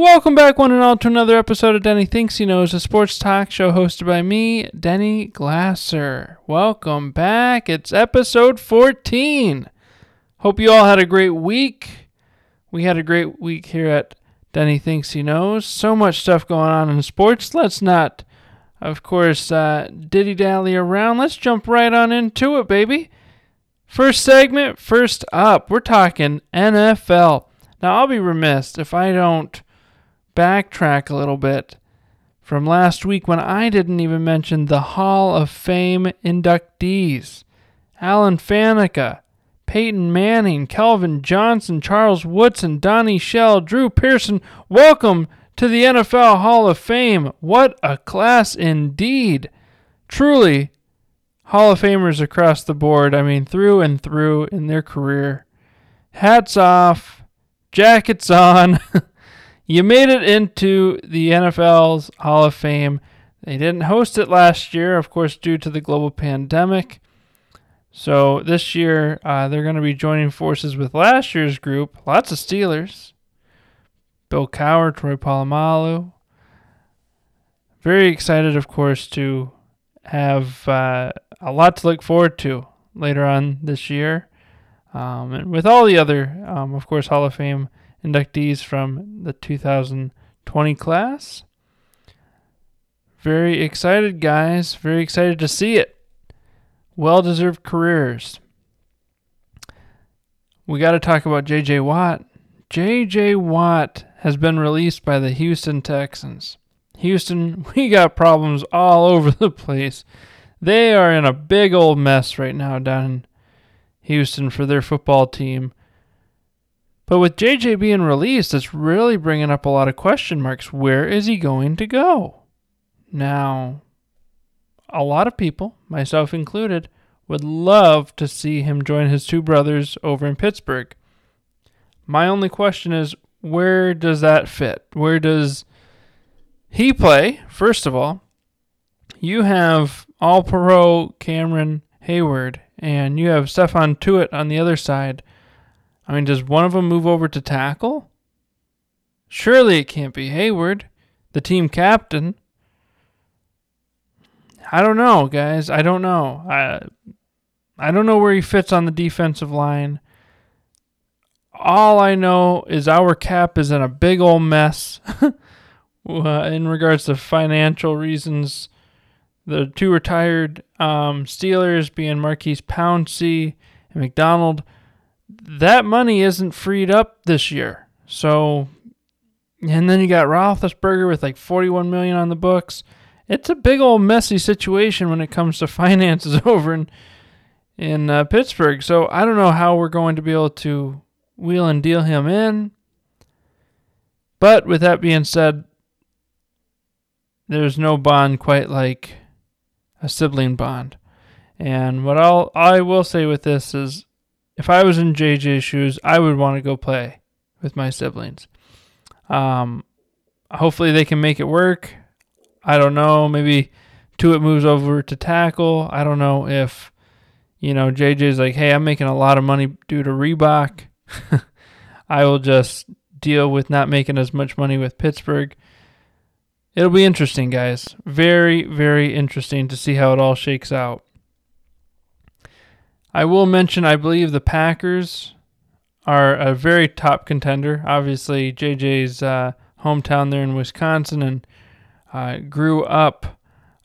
Welcome back, one and all, to another episode of Denny Thinks He Knows, a sports talk show hosted by me, Denny Glasser. Welcome back. It's episode 14. Hope you all had a great week. We had a great week here at Denny Thinks He Knows. So much stuff going on in sports. Let's not, of course, uh, diddy dally around. Let's jump right on into it, baby. First segment, first up, we're talking NFL. Now, I'll be remiss if I don't backtrack a little bit from last week when I didn't even mention the Hall of Fame inductees Alan Faneca, Peyton Manning, Calvin Johnson, Charles Woodson, Donnie Shell, Drew Pearson. Welcome to the NFL Hall of Fame. What a class indeed! Truly, Hall of Famers across the board. I mean, through and through in their career. Hats off, jackets on. you made it into the NFL's Hall of Fame. They didn't host it last year, of course, due to the global pandemic. So this year, uh, they're going to be joining forces with last year's group. Lots of Steelers. Bill Cowher, Troy Polamalu. Very excited, of course, to have uh, a lot to look forward to later on this year. Um, and with all the other, um, of course, Hall of Fame inductees from the 2020 class. Very excited, guys. Very excited to see it. Well deserved careers. We got to talk about J.J. Watt. J.J. Watt has been released by the Houston Texans. Houston, we got problems all over the place. They are in a big old mess right now down in Houston for their football team. But with JJ being released, it's really bringing up a lot of question marks. Where is he going to go? Now, a lot of people, myself included, would love to see him join his two brothers over in Pittsburgh. My only question is where does that fit? Where does he play? First of all, you have all pro Cameron Heyward, and you have Stephon Tuitt on the other side. I mean, does one of them move over to tackle? Surely it can't be Heyward, the team captain. I don't know, guys. I don't know. I I don't know where he fits on the defensive line. All I know is our cap is in a big old mess in regards to financial reasons. The two retired um, Steelers being Maurkice Pouncey and McDonald, that money isn't freed up this year. So, and then you got Roethlisberger with like 41 million on the books. It's a big old messy situation when it comes to finances over in in uh, Pittsburgh. So I don't know how we're going to be able to wheel and deal him in. But with that being said, there's no bond quite like a sibling bond. And what I'll I will say with this is if I was in JJ's shoes, I would want to go play with my siblings. Um, hopefully they can make it work. I don't know. Maybe Tuitt moves over to tackle. I don't know if you know JJ's like, hey, I'm making a lot of money due to Reebok. I will just deal with not making as much money with Pittsburgh it'll be interesting, guys. Very, very interesting to see how it all shakes out. I will mention, I believe the Packers are a very top contender. Obviously, JJ's uh, hometown there in Wisconsin and uh, grew up,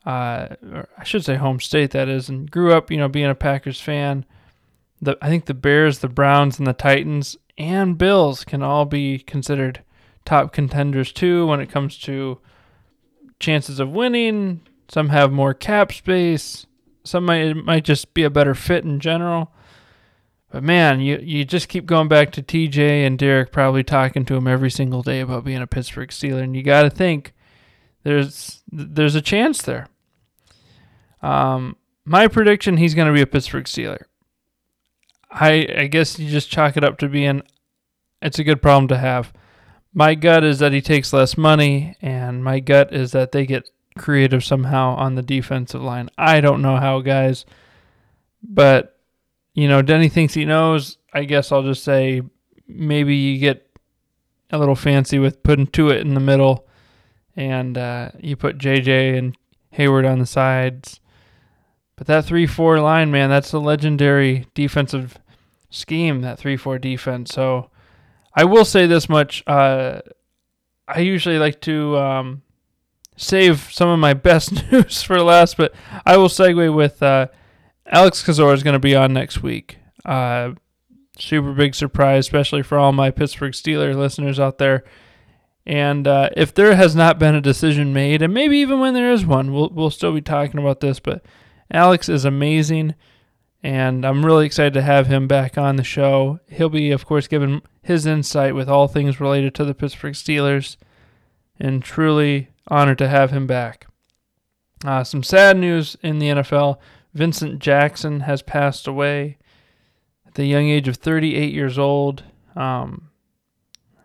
uh, I should say home state, that is, and grew up, you know, being a Packers fan. The, I think the Bears, the Browns, and the Titans and Bills can all be considered top contenders too when it comes to chances of winning. Some have more cap space. Some might just be a better fit in general. But man, you you just keep going back to TJ and Derek probably talking to him every single day about being a Pittsburgh Steeler, and you got to think there's there's a chance there. Um, my prediction: he's going to be a Pittsburgh Steeler. I I guess you just chalk it up to being it's a good problem to have. My gut is that he takes less money, and my gut is that they get creative somehow on the defensive line. I don't know how, guys, but you know, Denny thinks he knows. I guess I'll just say maybe you get a little fancy with putting Tuitt in the middle, and uh, you put JJ and Heyward on the sides. But that 3 4 line, man, that's a legendary defensive scheme, that 3 4 defense. So I will say this much. Uh, I usually like to um, save some of my best news for last, but I will segue with uh, Alex Kozora is going to be on next week. Uh, super big surprise, especially for all my Pittsburgh Steeler listeners out there. And uh, if there has not been a decision made, and maybe even when there is one, we'll we'll still be talking about this. But Alex is amazing, and I'm really excited to have him back on the show. He'll be, of course, giving his insight with all things related to the Pittsburgh Steelers, and truly honored to have him back. Uh, some sad news in the NFL: Vincent Jackson has passed away at the young age of 38 years old. Um,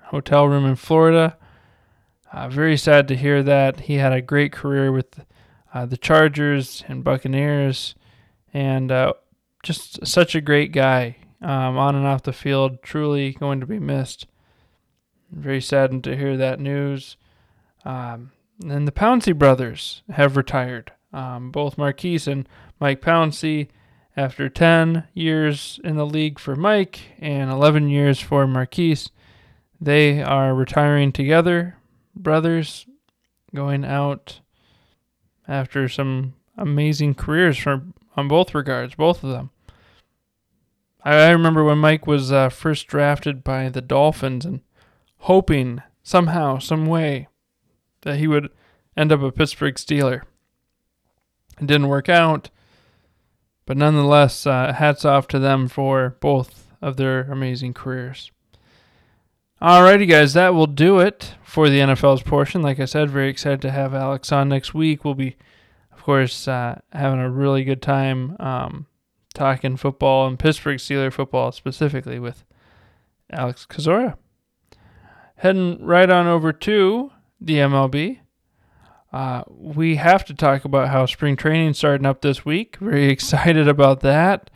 hotel room in Florida. Uh, very sad to hear that. He had a great career with uh, the Chargers and Buccaneers, and uh, just such a great guy um, on and off the field. Truly going to be missed. Very saddened to hear that news. Um, and the Pouncey brothers have retired. Um, both Maurkice and Mike Pouncey, after 10 years in the league for Mike and 11 years for Maurkice, they are retiring together, brothers, going out after some amazing careers from on both regards, both of them. I, I remember when Mike was uh, first drafted by the Dolphins and hoping somehow, some way, that he would end up a Pittsburgh Steeler. It didn't work out, but nonetheless, uh, hats off to them for both of their amazing careers. Alrighty, guys, that will do it for the NFL's portion. Like I said, very excited to have Alex on next week. We'll be, of course, uh, having a really good time um, talking football and Pittsburgh Steeler football specifically with Alex Kozora. Heading right on over to the MLB. Uh, we have to talk about how spring training starting up this week. Very excited about that.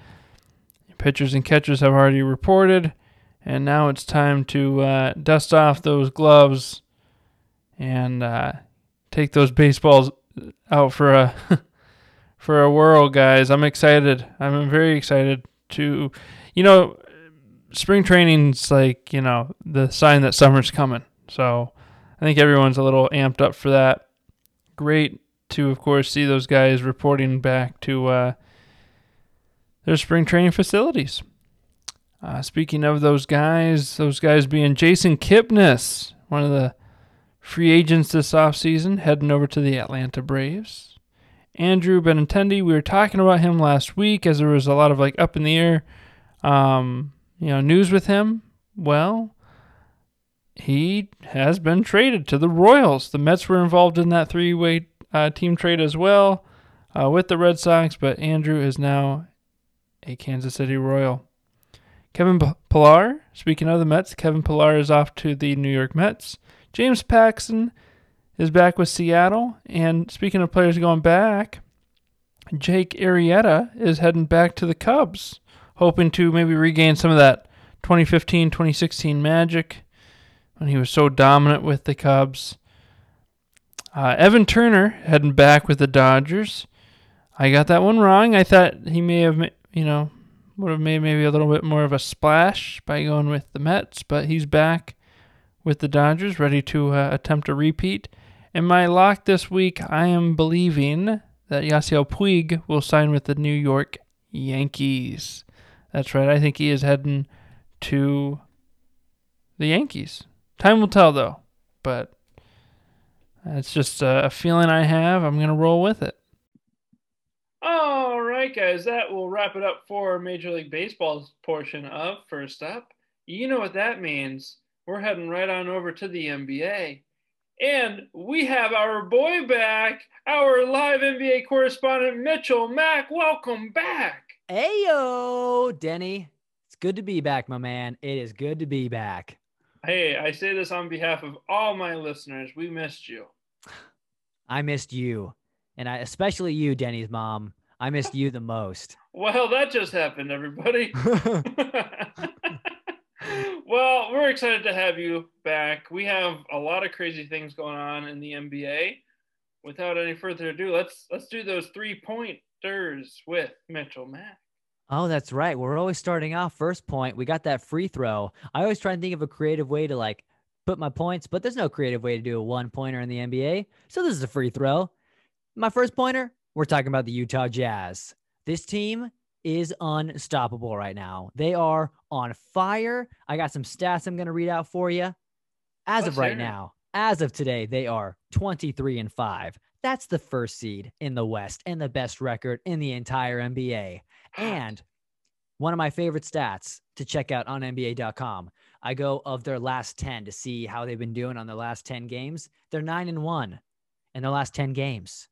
Pitchers and catchers have already reported. And now it's time to uh, dust off those gloves and uh, take those baseballs out for a for a whirl, guys. I'm excited. I'm very excited to, you know, spring training's like you know the sign that summer's coming. So I think everyone's a little amped up for that. Great to, of course, see those guys reporting back to uh, their spring training facilities. Uh, speaking of those guys, those guys being Jason Kipnis, one of the free agents this offseason, heading over to the Atlanta Braves. Andrew Benintendi, we were talking about him last week as there was a lot of like up in the air, um, you know, news with him. Well, he has been traded to the Royals. The Mets were involved in that three-way uh, team trade as well uh, with the Red Sox, but Andrew is now a Kansas City Royal. Kevin Pillar, speaking of the Mets, Kevin Pillar is off to the New York Mets. James Paxton is back with Seattle. And speaking of players going back, Jake Arrieta is heading back to the Cubs, hoping to maybe regain some of that 2015 2016 magic when he was so dominant with the Cubs. Uh, Evan Turner heading back with the Dodgers. I got that one wrong. I thought he may have, you know, would have made maybe a little bit more of a splash by going with the Mets, but he's back with the Dodgers, ready to uh, attempt a repeat. In my lock this week, I am believing that Yasiel Puig will sign with the New York Yankees. That's right. I think he is heading to the Yankees. Time will tell, though. But it's just a feeling I have. I'm going to roll with it. All right, guys, that will wrap it up for Major League Baseball's portion of First Up. You know what that means. We're heading right on over to the NBA. And we have our boy back, our live NBA correspondent, Mitchell Mack. Welcome back. Hey, yo, Denny. It's good to be back, my man. It is good to be back. Hey, I say this on behalf of all my listeners. We missed you. I missed you and I especially you, Denny's mom. I missed you the most. Well, that just happened, everybody. Well, we're excited to have you back. We have a lot of crazy things going on in the NBA. Without any further ado, let's let's do those three pointers with Mitchell Mack. Oh, that's right. We're always starting off first point. We got that free throw. I always try and think of a creative way to like put my points, but there's no creative way to do a one pointer in the NBA. So this is a free throw. My first pointer, we're talking about the Utah Jazz. This team is unstoppable right now. They are on fire. I got some stats I'm going to read out for you. As Let's of right now, as of today, they are 23 and 5. That's the first seed in the West and the best record in the entire NBA. And one of my favorite stats to check out on NBA.com, I go of their last 10 to see how they've been doing on their last 10 games. They're 9 and 1 in their last 10 games.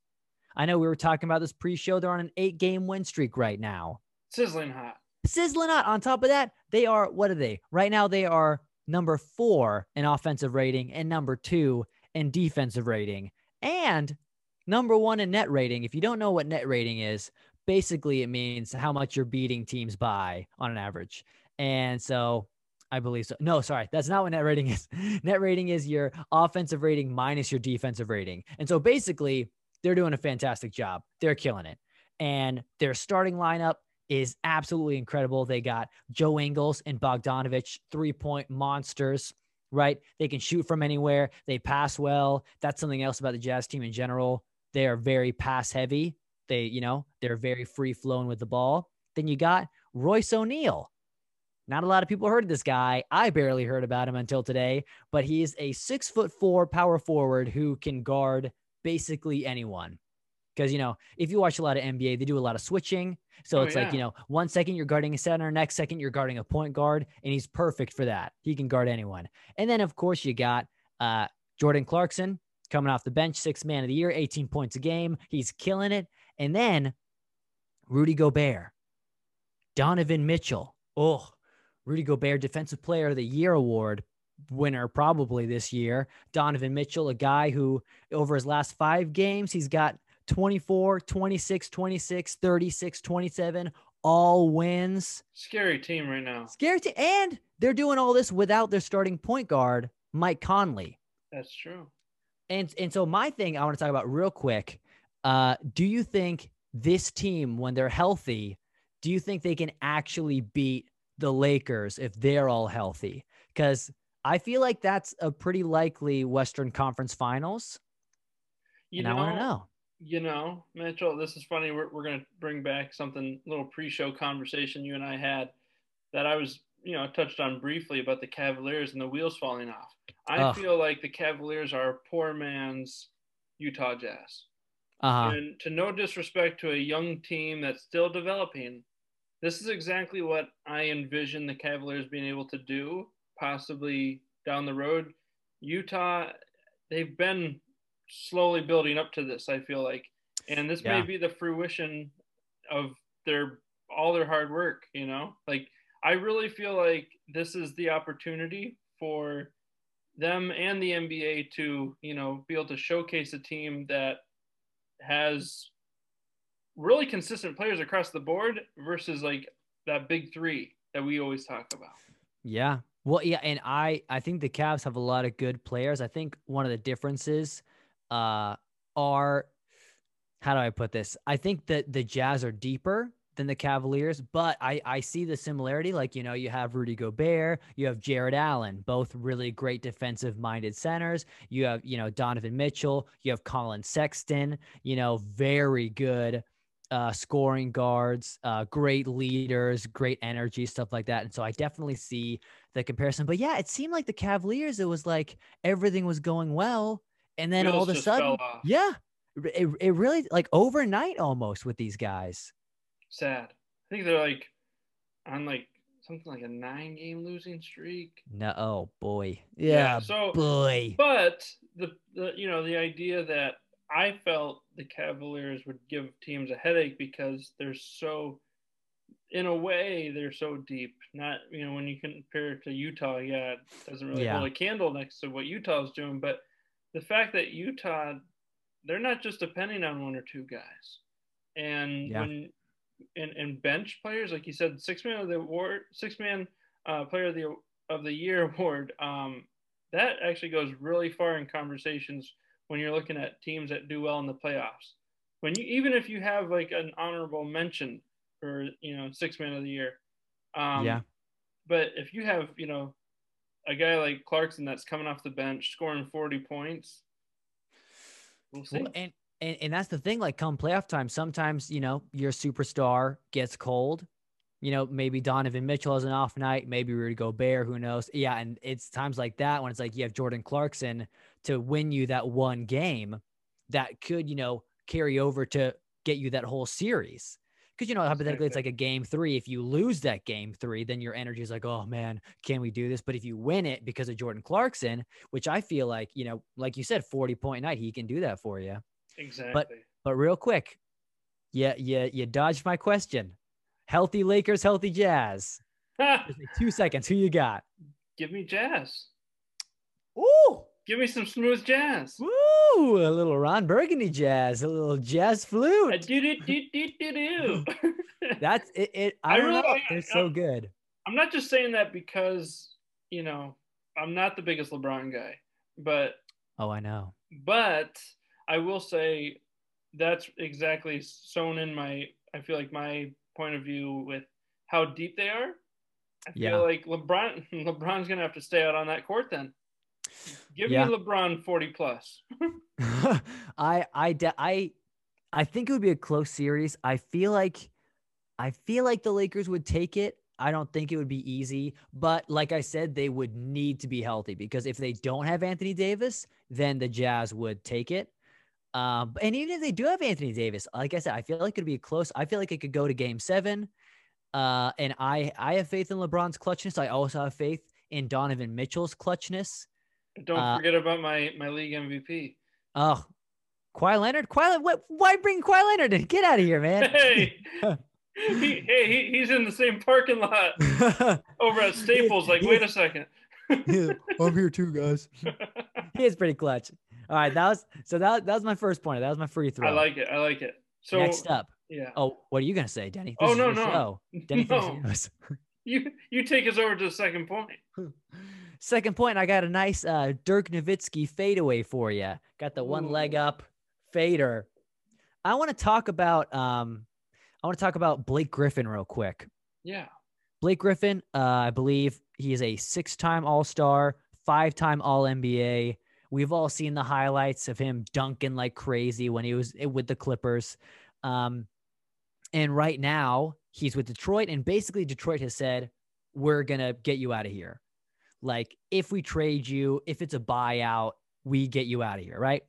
I know we were talking about this pre show. They're on an eight game win streak right now. Sizzling hot. Sizzling hot. On top of that, they are, what are they? Right now, they are number four in offensive rating and number two in defensive rating and number one in net rating. If you don't know what net rating is, basically it means how much you're beating teams by on an average. And so I believe so. No, sorry, that's not what net rating is. net rating is your offensive rating minus your defensive rating. And so basically, they're doing a fantastic job. They're killing it. And their starting lineup is absolutely incredible. They got Joe Ingles and Bogdanovich, three point monsters, right? They can shoot from anywhere. They pass well. That's something else about the Jazz team in general. They are very pass heavy. They, you know, they're very free flowing with the ball. Then you got Royce O'Neal. Not a lot of people heard of this guy. I barely heard about him until today, but he is a six foot four power forward who can guard basically anyone. Because, you know, if you watch a lot of NBA, they do a lot of switching. So Oh, it's like, you know, one second you're guarding a center, next second you're guarding a point guard, and he's perfect for that. He can guard anyone. And then, of course, you got uh, Jordan Clarkson coming off the bench, six man of the year, 18 points a game. He's killing it. And then Rudy Gobert, Donovan Mitchell. Oh, Rudy Gobert, Defensive Player of the Year award winner probably this year. Donovan Mitchell, a guy who over his last five games, he's got 24, 26, 26, 36, 27, all wins. Scary team right now. Scary. T- and they're doing all this without their starting point guard, Mike Conley. That's true. And and so my thing I want to talk about real quick. Uh, do you think this team, when they're healthy, do you think they can actually beat the Lakers if they're all healthy? Because I feel like that's a pretty likely Western Conference Finals. You and know, I want to know. you know, Mitchell, this is funny. We're, we're going to bring back something, little pre show conversation you and I had that I was, you know, touched on briefly about the Cavaliers and the wheels falling off. I Ugh. feel like the Cavaliers are poor man's Utah Jazz. Uh huh. And to no disrespect to a young team that's still developing, this is exactly what I envision the Cavaliers being able to do, possibly down the road. Utah, they've been slowly building up to this, I feel like. And this Yeah. may be the fruition of their all their hard work, you know? Like I really feel like this is the opportunity for them and the NBA to, you know, be able to showcase a team that has really consistent players across the board versus like that big three that we always talk about. Yeah. Well, yeah, and I I think the Cavs have a lot of good players. I think one of the differences uh are how do I put this? I think that the Jazz are deeper than the Cavaliers, but I I see the similarity like, you know, you have Rudy Gobert, you have Jarrett Allen, both really great defensive minded centers. You have, you know, Donovan Mitchell, you have Collin Sexton, you know, very good uh, scoring guards, uh, great leaders, great energy, stuff like that. And so I definitely see the comparison. But yeah, it seemed like the Cavaliers, it was like everything was going well. And then all of a sudden, yeah, it, it really like overnight almost with these guys. Sad. I think they're like on like something like a nine game losing streak. No, oh boy. Yeah, So, boy. but the, the you know the idea that I felt the Cavaliers would give teams a headache because they're so, in a way, they're so deep. Not you know when you compare it to Utah, yeah, it doesn't really Yeah. hold a candle next to what Utah's doing. But the fact that Utah, they're not just depending on one or two guys, and Yeah. when and, and bench players, like you said, six man of the award, six man uh, player of the of the Year award, um, that actually goes really far in conversations when you're looking at teams that do well in the playoffs. When you even if you have like an honorable mention for you know six man of the year, um, Yeah. But if you have you know a guy like Clarkson that's coming off the bench scoring 40 points, we'll see. Well, and, and and that's the thing. Like come playoff time, sometimes you know your superstar gets cold. You know, maybe Donovan Mitchell has an off night. Maybe Rudy Gobert. Who knows? Yeah, and it's times like that when it's like you have Jordan Clarkson to win you that one game that could you know carry over to get you that whole series. Because you know, hypothetically, it's like a game three. If you lose that game three, then your energy is like, oh man, can we do this? But if you win it because of Jordan Clarkson, which I feel like, you know, like you said, 40 point night, he can do that for you. Exactly. But but real quick, yeah, yeah, you dodged my question. Healthy Lakers, healthy Jazz. Two seconds. Who you got? Give me jazz. Ooh, Give me some smooth jazz. woo! A little Ron Burgundy jazz, a little jazz flute. do do do. That's it. it I I really- know. I- They're I- so good. I'm not just saying that because you know I'm not the biggest LeBron guy, but Oh, I know. but I will say that's exactly sewn in my. I feel like my point of view with how deep they are. I feel Yeah. like LeBron LeBron's gonna have to stay out on that court then. Give Yeah. me LeBron 40 plus. I I de- I I think it would be a close series. I feel like I feel like the Lakers would take it. I don't think it would be easy, but like I said, they would need to be healthy because if they don't have Anthony Davis, then the Jazz would take it. Um, and even if they do have Anthony Davis, like I said, I feel like it'd be close. I feel like it could go to Game Seven. Uh, and I I have faith in LeBron's clutchness. I also have faith in Donovan Mitchell's clutchness. Don't Uh, forget about my my league MVP. Oh, Kawhi Leonard? Kawhi, Le- what, why bring Kawhi Leonard in? Get out of here, man. Hey, he, hey, he, he's in the same parking lot over at Staples. Like, wait a second. yeah, I'm here too, guys. he is pretty clutch. All right, that was so that that was my first point. That was my free throw. I like it. I like it. So Next up. yeah, Oh, what are you gonna say, Denny? Oh, no, no. show. Denny no, you you take us over to the second point. Second point, I got a nice uh, Dirk Nowitzki fadeaway for you. Got the one leg up fader. I want to talk about um, I want to talk about Blake Griffin real quick. Yeah, Blake Griffin, uh, I believe he is a six-time All-Star, five-time All-NBA. We've all seen the highlights of him dunking like crazy when he was with the Clippers. Um, and right now he's with Detroit, and basically Detroit has said, "We're gonna get you out of here. Like if we trade you, if it's a buyout, we get you out of here, right?"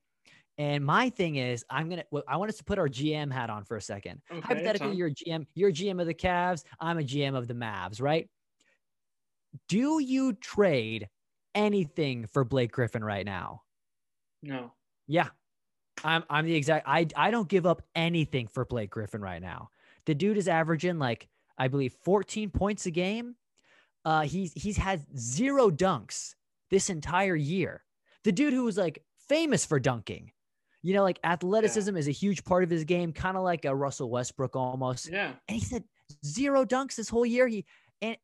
And my thing is, I'm gonna. I want us to put our GM hat on for a second okay. hypothetically you're a GM, you're a GM of the Cavs, I'm a GM of the Mavs, right? Do you trade anything for Blake Griffin right now? no. Yeah. I'm I'm the exact I I don't give up anything for Blake Griffin right now. The dude is averaging like I believe 14 points a game. Uh he's he's had zero dunks this entire year. The dude who was like famous for dunking. You know, like athleticism is a huge part of his game, kind of like a Russell Westbrook almost Yeah, and he said zero dunks this whole year. He and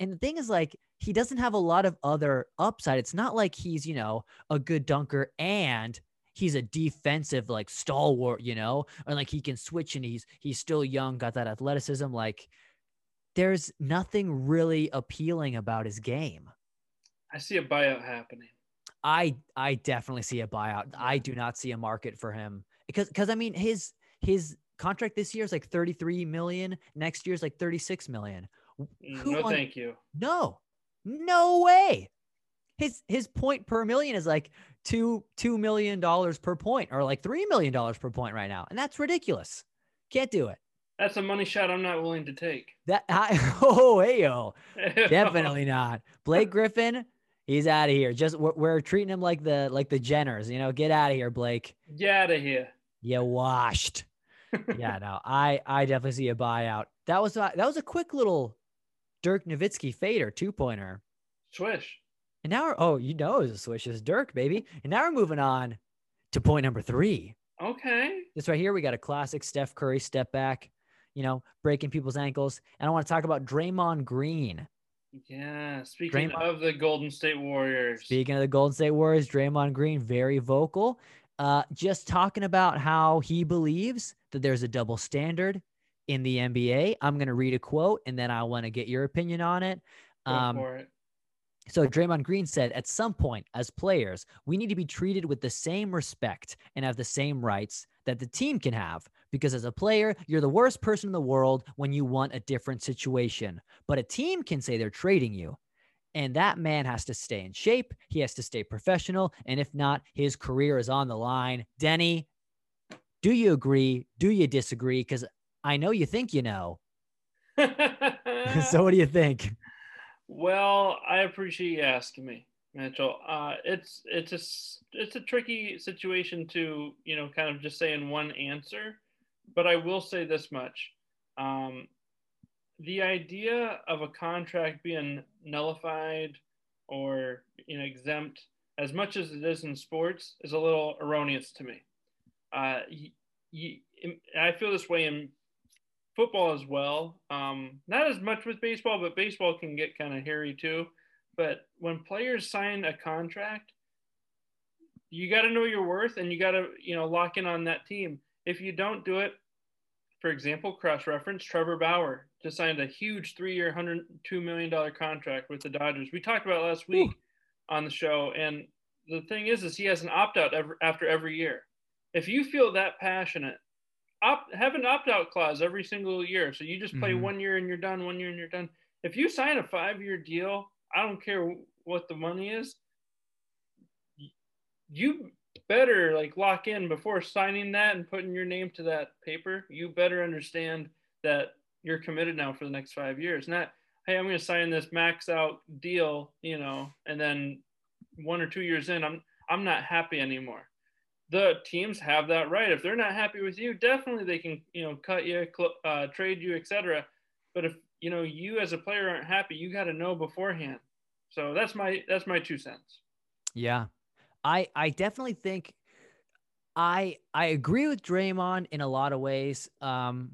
and the thing is like he doesn't have a lot of other upside. It's not like he's you know a good dunker and he's a defensive like stalwart, you know, or like he can switch and he's he's still young, got that athleticism. Like there's nothing really appealing about his game. I see a buyout happening. I I definitely see a buyout. I do not see a market for him because because I mean his his contract this year is like 33 million. Next year is like 36 million. Mm, who no, on- thank you. No, no way. His his point per million is like two two million dollars per point, or like three million dollars per point right now, and that's ridiculous. Can't do it. That's a money shot I'm not willing to take. That I, oh hey yo, definitely not. Blake Griffin, he's out of here. Just we're, we're treating him like the like the Jenners, you know. Get out of here, Blake. Get out of here. You washed. yeah, no, I I definitely see a buyout. That was a, that was a quick little Dirk Nowitzki fader two pointer. Swish. And now we're oh, you know, it's a swish is Dirk, baby. And now we're moving on to point number three. Okay. This right here, we got a classic Steph Curry step back, you know, breaking people's ankles. And I want to talk about Draymond Green. Yeah. Speaking Draymond- of the Golden State Warriors. Speaking of the Golden State Warriors, Draymond Green very vocal, uh, just talking about how he believes that there's a double standard in the NBA. I'm going to read a quote and then I want to get your opinion on it. Go Um, for it. so Draymond Green said, at some point, as players, we need to be treated with the same respect and have the same rights that the team can have. Because as a player, you're the worst person in the world when you want a different situation. But a team can say they're trading you. And that man has to stay in shape. He has to stay professional. And if not, his career is on the line. Denny, do you agree? Do you disagree? Because I know you think you know. so what do you think? Well, I appreciate you asking me, Mitchell. Uh, it's it's a it's a tricky situation to you know kind of just say in one answer, but I will say this much: um, the idea of a contract being nullified or you know exempt, as much as it is in sports, is a little erroneous to me. Uh, y- y- I feel this way in football as well. Um, not as much with baseball, but baseball can get kind of hairy too. But when players sign a contract, you got to know your worth and you got to, you know, lock in on that team. If you don't do it, for example, cross reference, Trevor Bauer just signed a huge three year, $102 million contract with the Dodgers. We talked about last week on the show. And the thing is, is he has an opt out after every year. If you feel that passionate opt have an opt out clause every single year. So you just play Mhm. one year and you're done, one year and you're done. If you sign a five year deal, I don't care what the money is, you better like lock in before signing that and putting your name to that paper. You better understand that you're committed now for the next five years. Not, hey, I'm going to sign this max out deal, you know, and then one or two years in, I'm I'm not happy anymore the teams have that right. If they're not happy with you, definitely they can, you know, cut you, cl- uh, trade you, etc. But if you know you as a player aren't happy, you got to know beforehand. So that's my that's my two cents. Yeah. I I definitely think I I agree with Draymond in a lot of ways. Um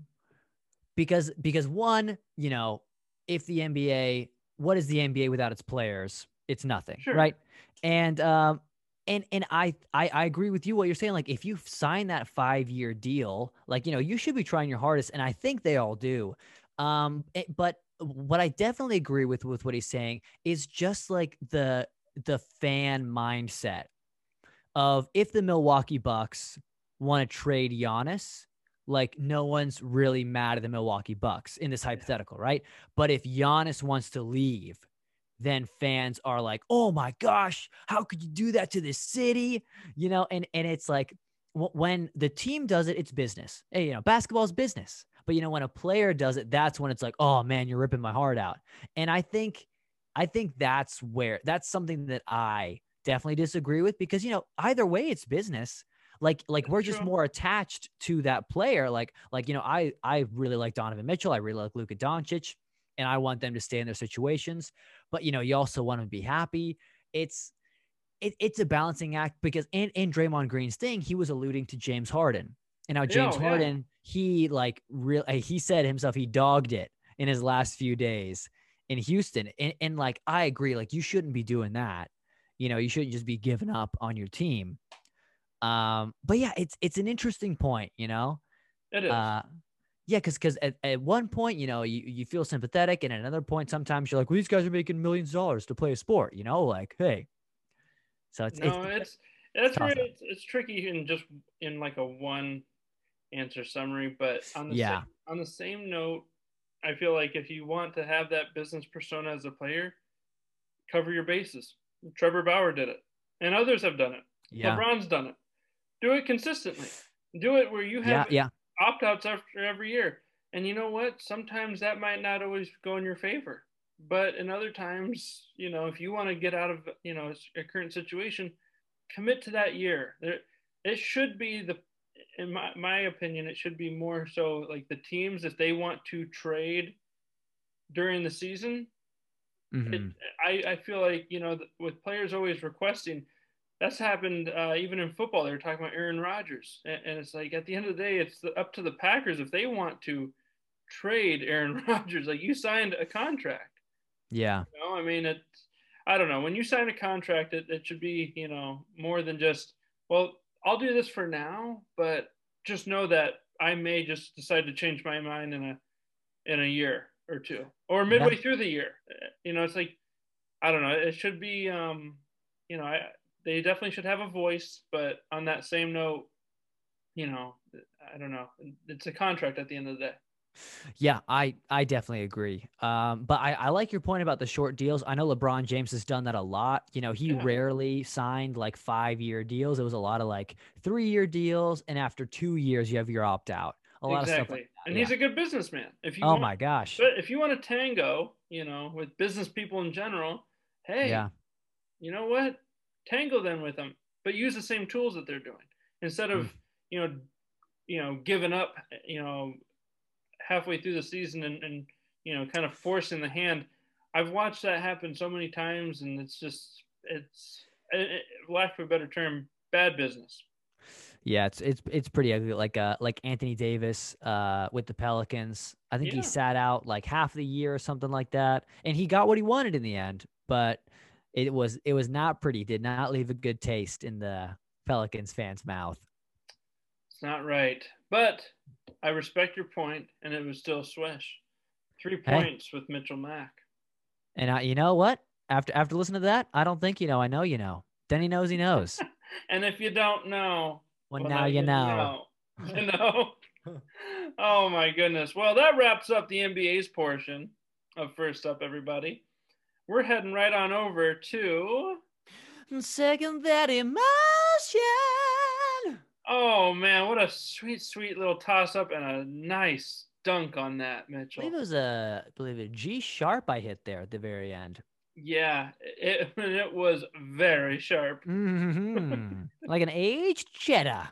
because because one, you know, if the NBA, what is the NBA without its players? It's nothing, Sure. right? And um and and I, I I agree with you what you're saying. Like if you sign that five year deal, like you know, you should be trying your hardest, and I think they all do. Um, it- but what I definitely agree with with what he's saying is just like the the fan mindset of if the Milwaukee Bucks want to trade Giannis, like no one's really mad at the Milwaukee Bucks in this hypothetical, right? But if Giannis wants to leave, then fans are like, "Oh my gosh, how could you do that to this city?" You know, and and it's like when the team does it, it's business. Hey, you know, basketball's business. But you know, when a player does it, that's when it's like, "Oh man, you're ripping my heart out." And I think, I think that's where that's something that I definitely disagree with because you know, either way, it's business. Like, like we're just more attached to that player. Like, like you know, I I really like Donovan Mitchell. I really like Luka Doncic, and I want them to stay in their situations but you know, you also want them to be happy. It's it, it's a balancing act because in, in Draymond Green's thing, he was alluding to James Harden. And now James Yeah, yeah. Harden, he like real he said himself, he dogged it in his last few days in Houston. And, and like I agree, like you shouldn't be doing that. You know, you shouldn't just be giving up on your team. Um, but yeah, it's it's an interesting point, you know. It is. Uh, yeah, because because at, at one point, you know, you, you feel sympathetic, and at another point, sometimes you're like, well, these guys are making millions of dollars to play a sport, you know, like, hey. So it's no, it's, it's that's tough. where it's, it's tricky in just in like a one answer summary. But on the Yeah. same, on the same note, I feel like if you want to have that business persona as a player, cover your bases. Trevor Bauer did it, and others have done it. yeah, LeBron's done it. Do it consistently. Do it where you yeah, have yeah, opt outs after every year. And you know what? Sometimes that might not always go in your favor. But in other times, you know, if you want to get out of, you know, a current situation, commit to that year. There, it should be the, in my, my opinion, it should be more so like the teams, if they want to trade during the season, it, mhm. I, I feel like you know with players always requesting that's happened uh, even in football they were talking about aaron rodgers and, and it's like at the end of the day it's the, up to the packers if they want to trade aaron rodgers like you signed a contract Yeah. You know, I mean, it. I don't know. When you sign a contract, it, it should be you know more than just well, I'll do this for now, but just know that I may just decide to change my mind in a in a year or two or midway yeah. through the year. You know, it's like I don't know. It should be um, you know, I they definitely should have a voice, but on that same note, you know, I don't know. It's a contract at the end of the day. Yeah, I I definitely agree. Um, but I, I like your point about the short deals. I know LeBron James has done that a lot. You know, he yeah. rarely signed like five year deals. It was a lot of like three year deals, and after two years, you have your opt out. A lot exactly. of stuff. Like and yeah. he's a good businessman. If you oh want, my gosh, but if you want to tango, you know, with business people in general, hey, yeah, you know what, tango then with them, but use the same tools that they're doing instead of mm. you know, you know, giving up, you know, halfway through the season and, and you know kind of forcing the hand. I've watched that happen so many times, and it's just it's it, lack of a better term, bad business. Yeah, it's it's it's pretty ugly. Like uh like Anthony Davis uh with the Pelicans. I think yeah. he sat out like half the year or something like that. And he got what he wanted in the end, but it was it was not pretty. Did not leave a good taste in the Pelicans fans' mouth. It's not right. But I respect your point, and it was still swish. Three points hey. with Mitchell Mack. And I, you know what? After after listening to that, I don't think you know. I know you know. Denny knows he knows. and if you don't know, well, well now, you know. know. You know. oh my goodness. Well, that wraps up the NBA's portion of First Up, everybody. We're heading right on over to Second That Emotion. Oh man, what a sweet, sweet little toss up and a nice dunk on that, Mitchell. I believe it was a I believe it G sharp I hit there at the very end. Yeah, it, it was very sharp. Mm-hmm. like an aged cheddar.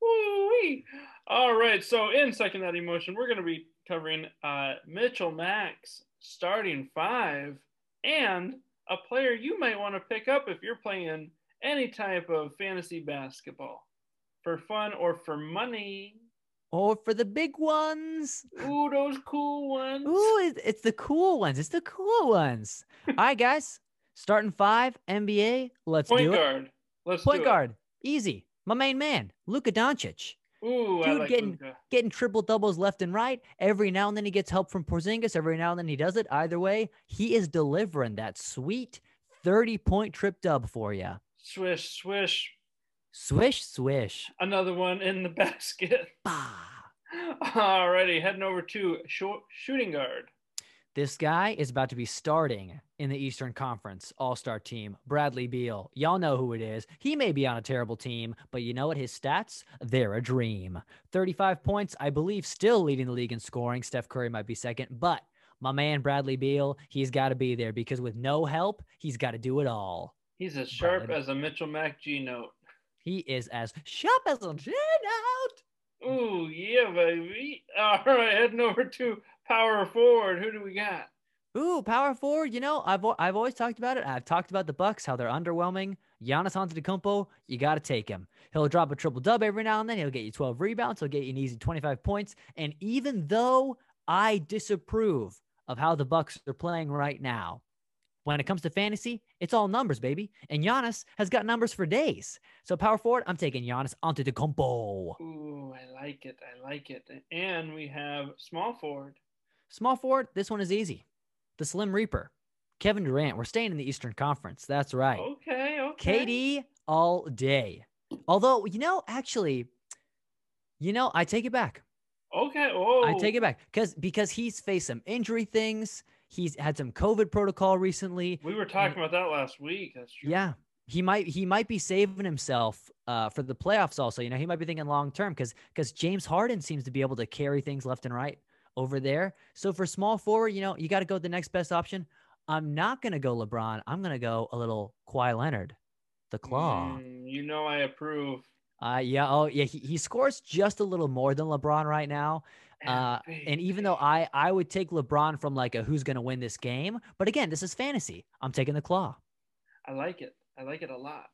Woo-wee. All right, so in second that emotion, we're going to be covering uh, Mitchell Mack's starting five and a player you might want to pick up if you're playing any type of fantasy basketball for fun or for money. Or for the big ones. Ooh, those cool ones. Ooh, it's the cool ones. It's the cool ones. All right, guys. Starting five, NBA. Let's Point do it. guard. Let's Point guard. Easy. My main man, Luka Doncic. Ooh, Dude like getting Luka. getting triple doubles left and right. Every now and then he gets help from Porzingis. Every now and then he does it. Either way, he is delivering that sweet 30 point trip dub for you. Swish, swish. Swish, swish. Another one in the basket. Bah. Alrighty, heading over to short shooting guard. This guy is about to be starting in the Eastern Conference All Star team, Bradley Beal. Y'all know who it is. He may be on a terrible team, but you know what? His stats, they're a dream. 35 points, I believe, still leading the league in scoring. Steph Curry might be second, but my man, Bradley Beal, he's got to be there because with no help, he's got to do it all. He's as sharp Bradley. as a Mitchell Mack G note. He is as sharp as a note. out. Ooh, yeah, baby. All right, heading over to power forward. Who do we got? Ooh, power forward. You know, I've I've always talked about it. I've talked about the Bucks, how they're underwhelming. Giannis Antetokounmpo, you got to take him. He'll drop a triple dub every now and then. He'll get you 12 rebounds. He'll get you an easy 25 points. And even though I disapprove of how the Bucks are playing right now, when it comes to fantasy, it's all numbers, baby. And Giannis has got numbers for days. So power forward, I'm taking Giannis combo. Ooh, I like it. I like it. And we have small forward. Small forward, this one is easy. The Slim Reaper. Kevin Durant. We're staying in the Eastern Conference. That's right. Okay, okay. KD all day. Although, you know, actually, you know, I take it back. Okay. Oh. I take it back because because he's faced some injury things. He's had some COVID protocol recently. We were talking and, about that last week. That's true. Yeah. He might he might be saving himself uh, for the playoffs also. You know, he might be thinking long term because because James Harden seems to be able to carry things left and right over there. So for small forward, you know, you got to go the next best option. I'm not gonna go LeBron. I'm gonna go a little Kawhi Leonard, the claw. Mm, you know I approve. Uh yeah, oh yeah, he, he scores just a little more than LeBron right now. Uh, and even though I I would take LeBron from like a who's gonna win this game, but again, this is fantasy. I'm taking the claw. I like it. I like it a lot.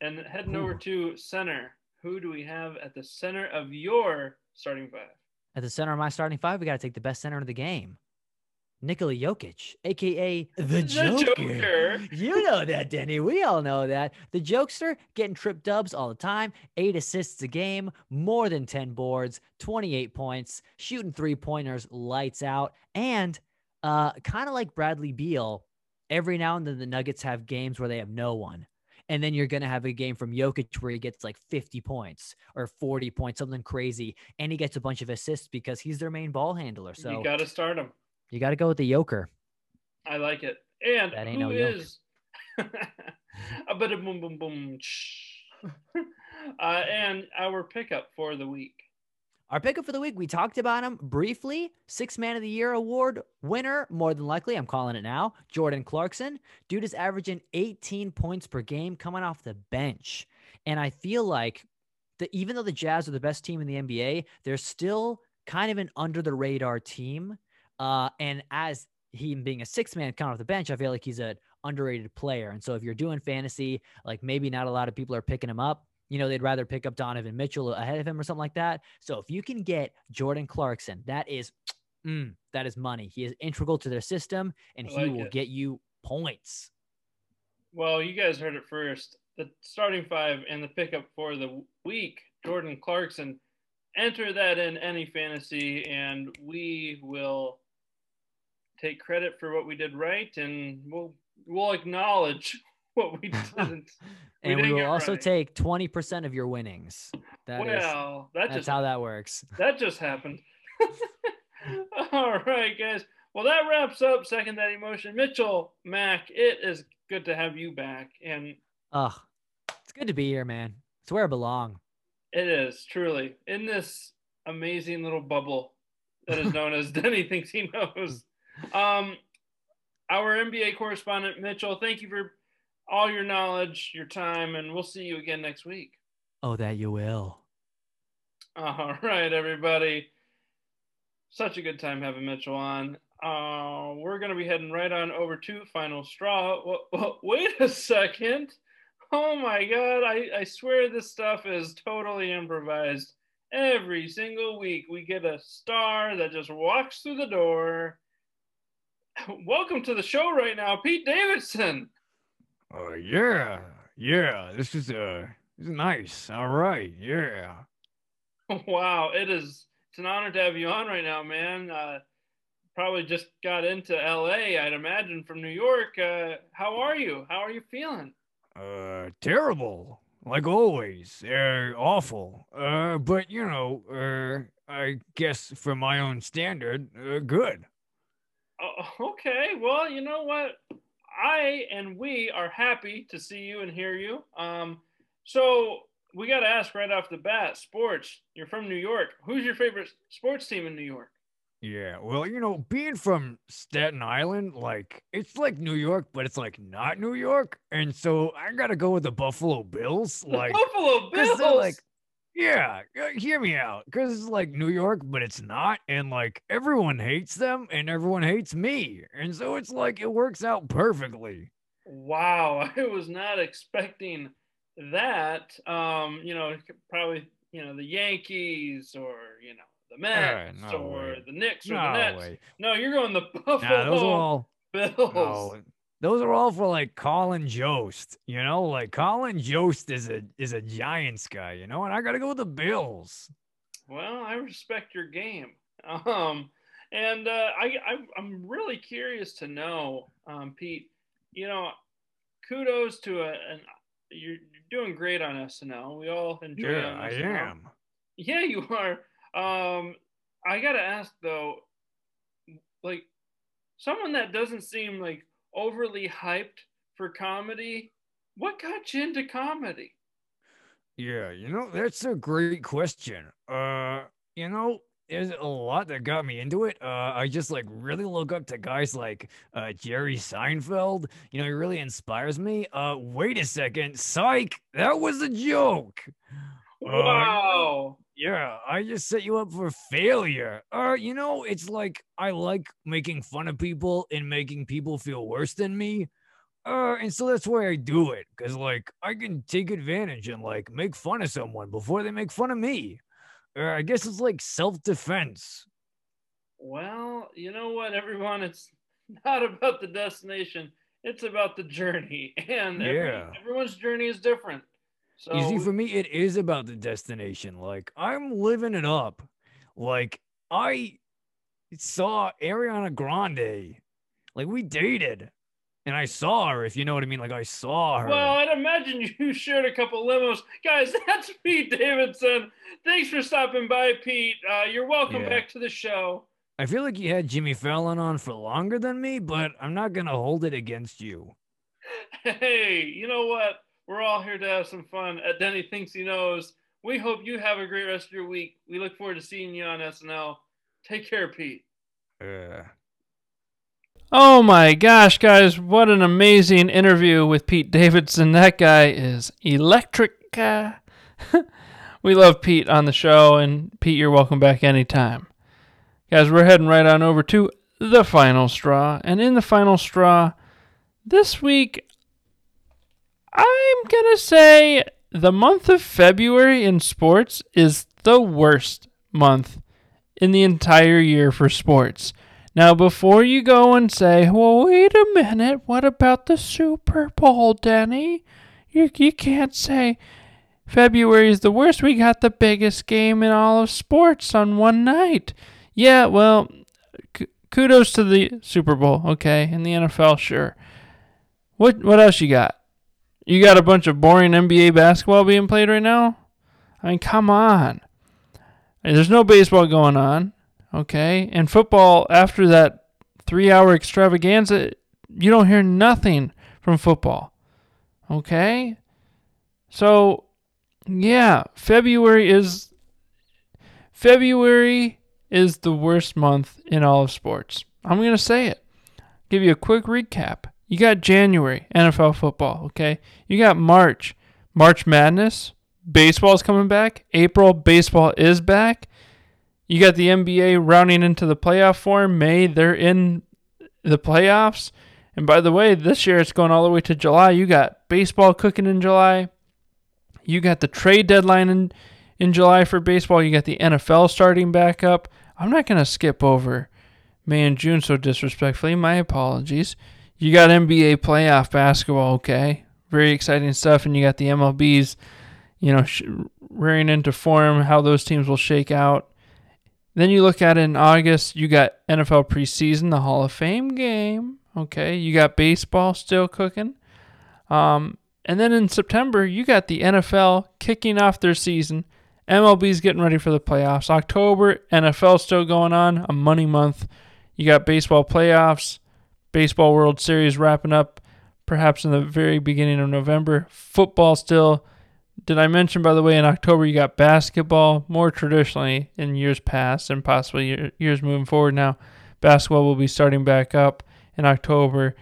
And heading Ooh. over to center, who do we have at the center of your starting five? At the center of my starting five, we got to take the best center of the game. Nikola Jokic, aka the, The Joker. Joker. You know that, Denny. We all know that. The Jokester getting trip dubs all the time, eight assists a game, more than 10 boards, 28 points, shooting three pointers, lights out. And uh, kind of like Bradley Beal, every now and then the Nuggets have games where they have no one. And then you're going to have a game from Jokic where he gets like 50 points or 40 points, something crazy. And he gets a bunch of assists because he's their main ball handler. So you got to start him. you got to go with the Joker. I like it. And That ain't who no is a bit of boom boom boom. shh. uh, and our pickup for the week. Our pickup for the week, we talked about him briefly. Six Man of the Year award winner, more than likely. I'm calling it now. Jordan Clarkson. Dude is averaging 18 points per game coming off the bench. And I feel like that even though the Jazz are the best team in the NBA, they're still kind of an under the radar team. Uh, and as him being a six man coming off the bench, I feel like he's an underrated player. And so if you're doing fantasy, like maybe not a lot of people are picking him up. You know, they'd rather pick up Donovan Mitchell ahead of him or something like that. So if you can get Jordan Clarkson, that is mm, that is money. He is integral to their system and I he will it. get you points. Well, you guys heard it first. The starting five and the pickup for the week, Jordan Clarkson. Enter that in any fantasy, and we will take credit for what we did right, and we'll we'll acknowledge what we didn't. We and we will also right. take 20% of your winnings. That is well, that that's just how that works. that just happened. All right, guys. Well, that wraps up second that emotion. Mitchell Mack, it is good to have you back, and Ugh. It's good to be here, man. It's where I belong. It is truly in this amazing little bubble that is known as Denny thinks he knows. Um, our NBA correspondent Mitchell, thank you for all your knowledge, your time, and we'll see you again next week. Oh, that you will. All right, everybody. Such a good time having Mitchell on. Uh, we're going to be heading right on over to Final Straw. Wha- wha- Wait a second. Oh my God. I, I swear this stuff is totally improvised. Every single week, we get a star that just walks through the door. Welcome to the show right now, Pete Davidson. Uh, yeah, yeah. This is uh, this is nice. All right, yeah. Wow, it is. It's an honor to have you on right now, man. Uh, probably just got into LA, I'd imagine, from New York. Uh, how are you? How are you feeling? Uh, terrible, like always. Uh, awful. Uh, but you know, uh, I guess for my own standard, uh, good. Oh, okay. Well, you know what? I and we are happy to see you and hear you. Um, so we got to ask right off the bat sports. You're from New York. Who's your favorite sports team in New York? Yeah. Well, you know, being from Staten Island, like it's like New York, but it's like not New York, and so I gotta go with the Buffalo Bills. Like, Buffalo Bills. like, Yeah, uh, hear me out. Because it's like New York, but it's not. And like everyone hates them and everyone hates me. And so it's like it works out perfectly. Wow, I was not expecting that. Um, you know, probably you know the Yankees or you know the Mets no or way. the Knicks or No the Nets. way. No, you're going the Buffalo Nah, those all. Bills. No, those are all for like Colin Jost. You know, like Colin Jost is a is a Giants guy. You know, and I gotta go with the Bills. Well, I respect your game. Um, and uh, I, I I'm really curious to know, um, Pete. You know, kudos to a, an you're, you're doing great on SNL. We all enjoy. Yeah, I am. Yeah, you are. Um, I gotta ask though, like someone that doesn't seem like overly hyped for comedy, what got you into comedy? Yeah, you know, that's a great question. Uh, you know, there's a lot that got me into it. Uh, I just like really look up to guys like uh Jerry Seinfeld. You know, he really inspires me. Uh, wait a second, psych, that was a joke. Uh, Wow. Yeah, I just set you up for failure. Uh, you know, it's like I like making fun of people and making people feel worse than me. Uh, and so that's why I do it, cause like I can take advantage and like make fun of someone before they make fun of me. Uh, I guess it's like self defense. Well, you know what, everyone? It's not about the destination. It's about the journey, and every- Yeah. everyone's journey is different. So You see, for me, it is about the destination. Like I'm living it up. Like I saw Ariana Grande. Like we dated, and I saw her. If you know what I mean. Like I saw her. Well, I'd imagine you shared a couple limos. Guys, that's Pete Davidson. Thanks for stopping by, Pete. Uh, you're welcome Yeah. back to the show. I feel like you had Jimmy Fallon on for longer than me, but I'm not gonna hold it against you. Hey, you know what? We're all here to have some fun. At Denny Thinks He Knows. We hope you have a great rest of your week. We look forward to seeing you on SNL. Take care, Pete. Uh, Oh my gosh, guys, what an amazing interview with Pete Davidson. That guy is electric. uh, we love Pete on the show, and Pete, you're welcome back anytime. Guys, we're heading right on over to the final straw. And in the final straw, this week, I'm going to say the month of February in sports is the worst month in the entire year for sports. Now, before you go and say, well, wait a minute, what about the Super Bowl, Denny? You, you can't say February is the worst. We got the biggest game in all of sports on one night. Yeah, well, kudos to the Super Bowl, okay, and the NFL, sure. What what else you got? You got a bunch of boring NBA basketball being played right now? I mean, come on. There's no baseball going on. Okay. And football, after that three hour extravaganza, you don't hear nothing from football. Okay. So, yeah, February is. February is the worst month in all of sports. I'm going to say it. Give you a quick recap. You got January, NFL football, okay? You got March, March Madness, baseball's coming back. April, baseball is back. You got the NBA rounding into the playoff form. May, they're in the playoffs. And by the way, this year it's going all the way to July. You got baseball cooking in July. You got the trade deadline in, in July for baseball. You got the NFL starting back up. I'm not going to skip over May and June so disrespectfully. My apologies. You got NBA playoff basketball, okay? Very exciting stuff. And you got the MLBs, you know, sh- rearing into form, how those teams will shake out. Then you look at it in August, you got NFL preseason, the Hall of Fame game. Okay, you got baseball still cooking. Um, and then in September, you got the NFL kicking off their season. MLB's getting ready for the playoffs. October, NFL still going on, a money month. You got baseball playoffs, baseball World Series wrapping up perhaps in the very beginning of November. Football still. Did I mention, by the way, in October you got basketball? More traditionally in years past and possibly year- years moving forward now, basketball will be starting back up in October.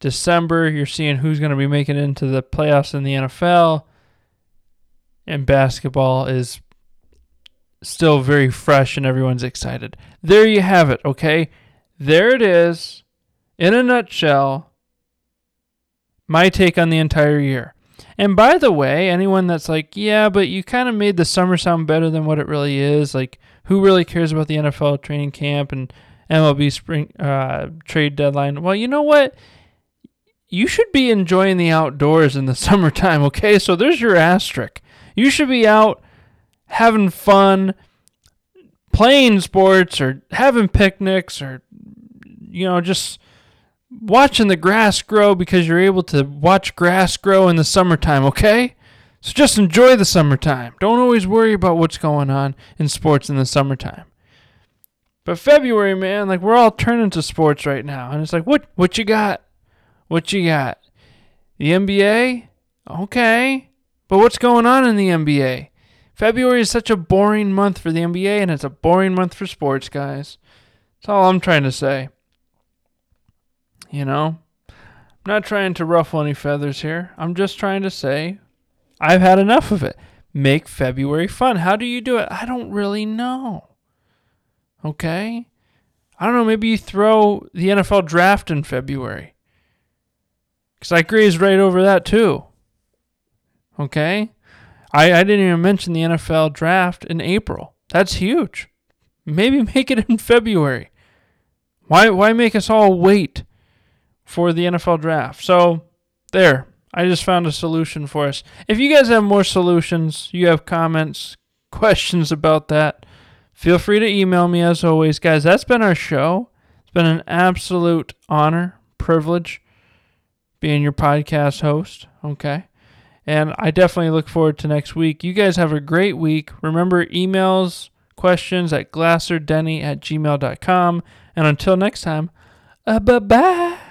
December, you're seeing who's going to be making into the playoffs in the NFL. And basketball is still very fresh and everyone's excited. There you have it, okay? There it is, in a nutshell, my take on the entire year. And by the way, anyone that's like, yeah, but you kind of made the summer sound better than what it really is, like, who really cares about the NFL training camp and MLB spring uh, trade deadline? Well, you know what? You should be enjoying the outdoors in the summertime, okay? So there's your asterisk. You should be out having fun, playing sports, or having picnics, or, you know, just watching the grass grow because you're able to watch grass grow in the summertime, okay? So just enjoy the summertime. Don't always worry about what's going on in sports in the summertime. But February, man, like we're all turning to sports right now, and it's like, what what you got? What you got? The NBA? Okay. But what's going on in the NBA? February is such a boring month for the NBA, and it's a boring month for sports, guys. That's all I'm trying to say. You know? I'm not trying to ruffle any feathers here. I'm just trying to say I've had enough of it. Make February fun. How do you do it? I don't really know. Okay? I don't know. Maybe you throw the NFL draft in February. Because I graze right over that too. Okay? I, I didn't even mention the NFL draft in April. That's huge. Maybe make it in February. Why why make us all wait for the NFL draft. So, there. I just found a solution for us. If you guys have more solutions, you have comments, questions about that, feel free to email me as always. Guys, that's been our show. It's been an absolute honor, privilege being your podcast host. Okay. And I definitely look forward to next week. You guys have a great week. Remember, emails, questions at glasserdenny at gmail.com. And until next time, uh, bye bye.